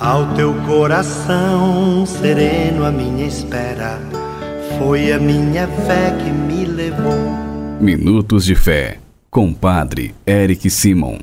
Ao teu coração sereno, a minha espera foi a minha fé que me levou. Minutos de Fé, com Padre Eric Simon.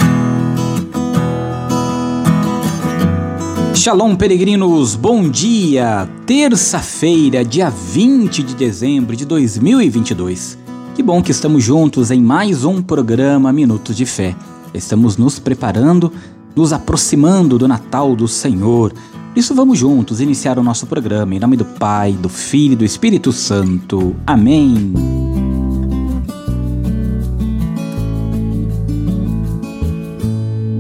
Shalom, peregrinos, bom dia! Terça-feira, dia 20 de dezembro de 2022. Que bom que estamos juntos em mais um programa Minutos de Fé. Estamos nos preparando nos aproximando do Natal do Senhor. Isso vamos juntos iniciar o nosso programa em nome do Pai, do Filho e do Espírito Santo. Amém.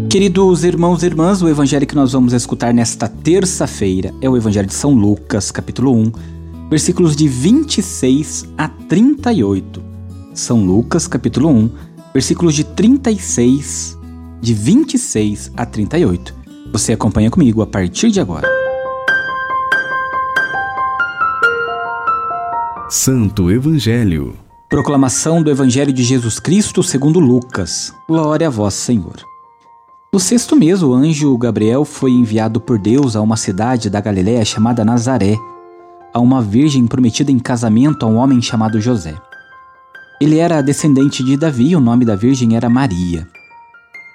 Queridos irmãos e irmãs, o evangelho que nós vamos escutar nesta terça-feira é o evangelho de São Lucas, capítulo 1, versículos de 26 a 38. São Lucas, capítulo 1, versículos de 36 de 26 a 38. Você acompanha comigo a partir de agora. Santo Evangelho. Proclamação do Evangelho de Jesus Cristo segundo Lucas. Glória a vós, Senhor. No sexto mês, o anjo Gabriel foi enviado por Deus a uma cidade da Galiléia chamada Nazaré, a uma virgem prometida em casamento a um homem chamado José. Ele era descendente de Davi e o nome da virgem era Maria.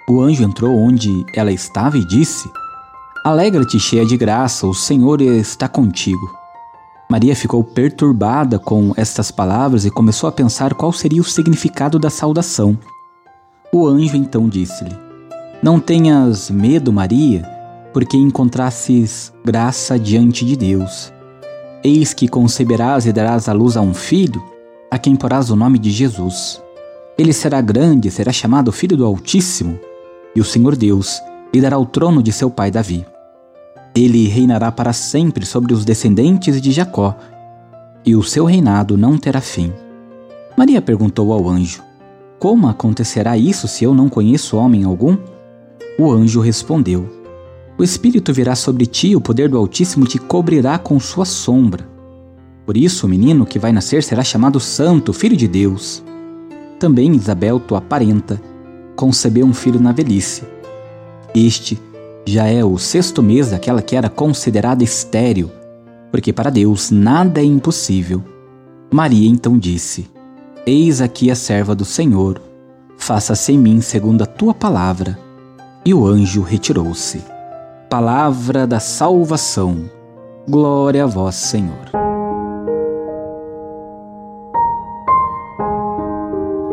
O anjo entrou onde ela estava e disse: Alegra-te, cheia de graça, o Senhor está contigo. Maria ficou perturbada com estas palavras e começou a pensar qual seria o significado da saudação. O anjo então disse-lhe: Não tenhas medo, Maria, porque encontrasses graça diante de Deus. Eis que conceberás e darás à luz a um filho, a quem porás o nome de Jesus. Ele será grande, será chamado Filho do Altíssimo e o Senhor Deus lhe dará o trono de seu pai Davi. Ele reinará para sempre sobre os descendentes de Jacó, e o seu reinado não terá fim. Maria perguntou ao anjo: Como acontecerá isso se eu não conheço homem algum? O anjo respondeu: O Espírito virá sobre ti, e o poder do Altíssimo te cobrirá com sua sombra. Por isso, o menino que vai nascer será chamado Santo, Filho de Deus. Também Isabel, tua parenta, concebeu um filho na velhice. Este já é o sexto mês daquela que era considerada estéril, porque para Deus nada é impossível. Maria então disse: Eis aqui a serva do Senhor, faça-se em mim segundo a tua palavra. E o anjo retirou-se. Palavra da salvação. Glória a vós, Senhor.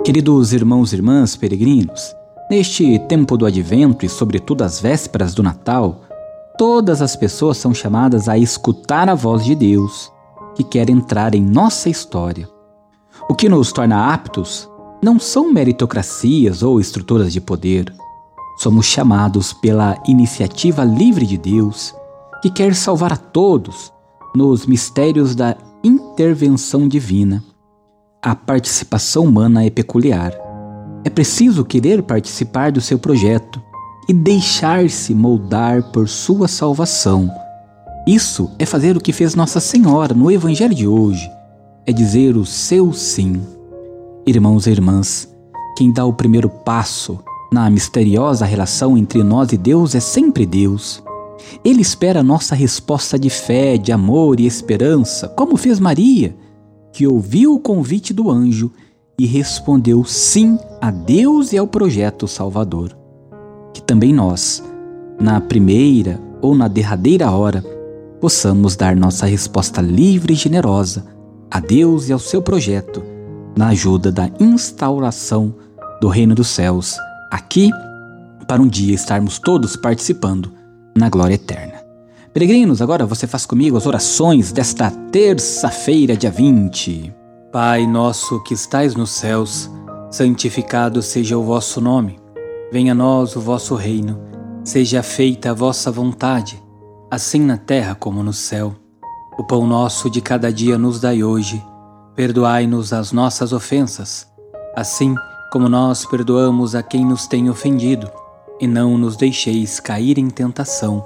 Queridos irmãos e irmãs peregrinos, neste tempo do advento e, sobretudo, as vésperas do Natal, todas as pessoas são chamadas a escutar a voz de Deus, que quer entrar em nossa história. O que nos torna aptos não são meritocracias ou estruturas de poder. Somos chamados pela iniciativa livre de Deus, que quer salvar a todos nos mistérios da intervenção divina a participação humana é peculiar. É preciso querer participar do seu projeto e deixar-se moldar por sua salvação. Isso é fazer o que fez Nossa Senhora no Evangelho de hoje, é dizer o seu sim. Irmãos e irmãs, quem dá o primeiro passo na misteriosa relação entre nós e Deus é sempre Deus. Ele espera nossa resposta de fé, de amor e esperança, como fez Maria que ouviu o convite do anjo e respondeu sim a Deus e ao projeto Salvador. Que também nós, na primeira ou na derradeira hora, possamos dar nossa resposta livre e generosa a Deus e ao seu projeto, na ajuda da instauração do Reino dos Céus, aqui, para um dia estarmos todos participando na glória eterna. Peregrinos, agora você faz comigo as orações desta terça-feira, dia 20. Pai nosso que estais nos céus, santificado seja o vosso nome. Venha a nós o vosso reino. Seja feita a vossa vontade, assim na terra como no céu. O pão nosso de cada dia nos dai hoje. Perdoai-nos as nossas ofensas, assim como nós perdoamos a quem nos tem ofendido, e não nos deixeis cair em tentação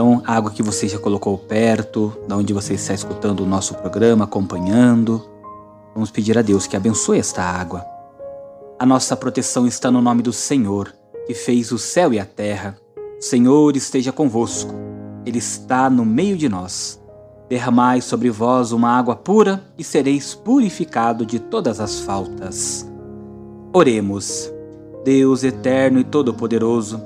Então, a água que você já colocou perto, da onde você está escutando o nosso programa, acompanhando. Vamos pedir a Deus que abençoe esta água. A nossa proteção está no nome do Senhor, que fez o céu e a terra Senhor esteja convosco, Ele está no meio de nós. Derramai sobre vós uma água pura e sereis purificado de todas as faltas. Oremos. Deus eterno e todo-poderoso,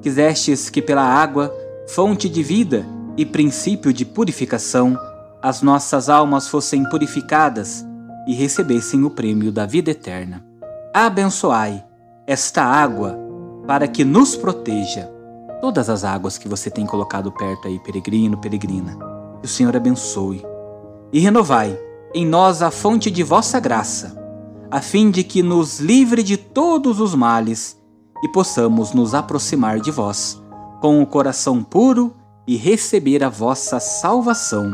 quisestes que pela água, fonte de vida e princípio de purificação, as nossas almas fossem purificadas e recebessem o prêmio da vida eterna. Abençoai esta água para que nos proteja todas as águas que você tem colocado perto aí, peregrino, peregrina. Que o Senhor abençoe. E renovai em nós a fonte de vossa graça, a fim de que nos livre de todos os males e possamos nos aproximar de vós com o coração puro e receber a vossa salvação,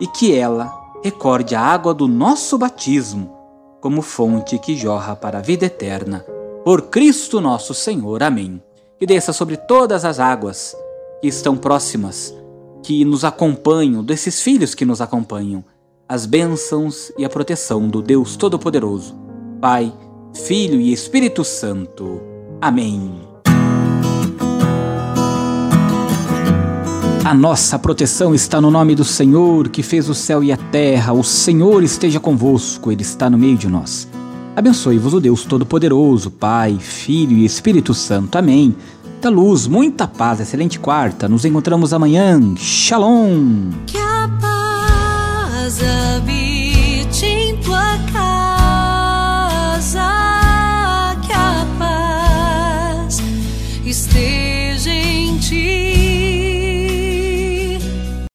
e que ela recorde a água do nosso batismo como fonte que jorra para a vida eterna. Por Cristo nosso Senhor. Amém que desça sobre todas as águas que estão próximas, que nos acompanham, desses filhos que nos acompanham, as bênçãos e a proteção do Deus Todo-Poderoso, Pai, Filho e Espírito Santo. Amém. A nossa proteção está no nome do Senhor, que fez o céu e a terra. O Senhor esteja convosco, Ele está no meio de nós. Abençoe-vos o Deus Todo-Poderoso, Pai, Filho e Espírito Santo. Amém. Da luz, muita paz, excelente quarta. Nos encontramos amanhã. Shalom.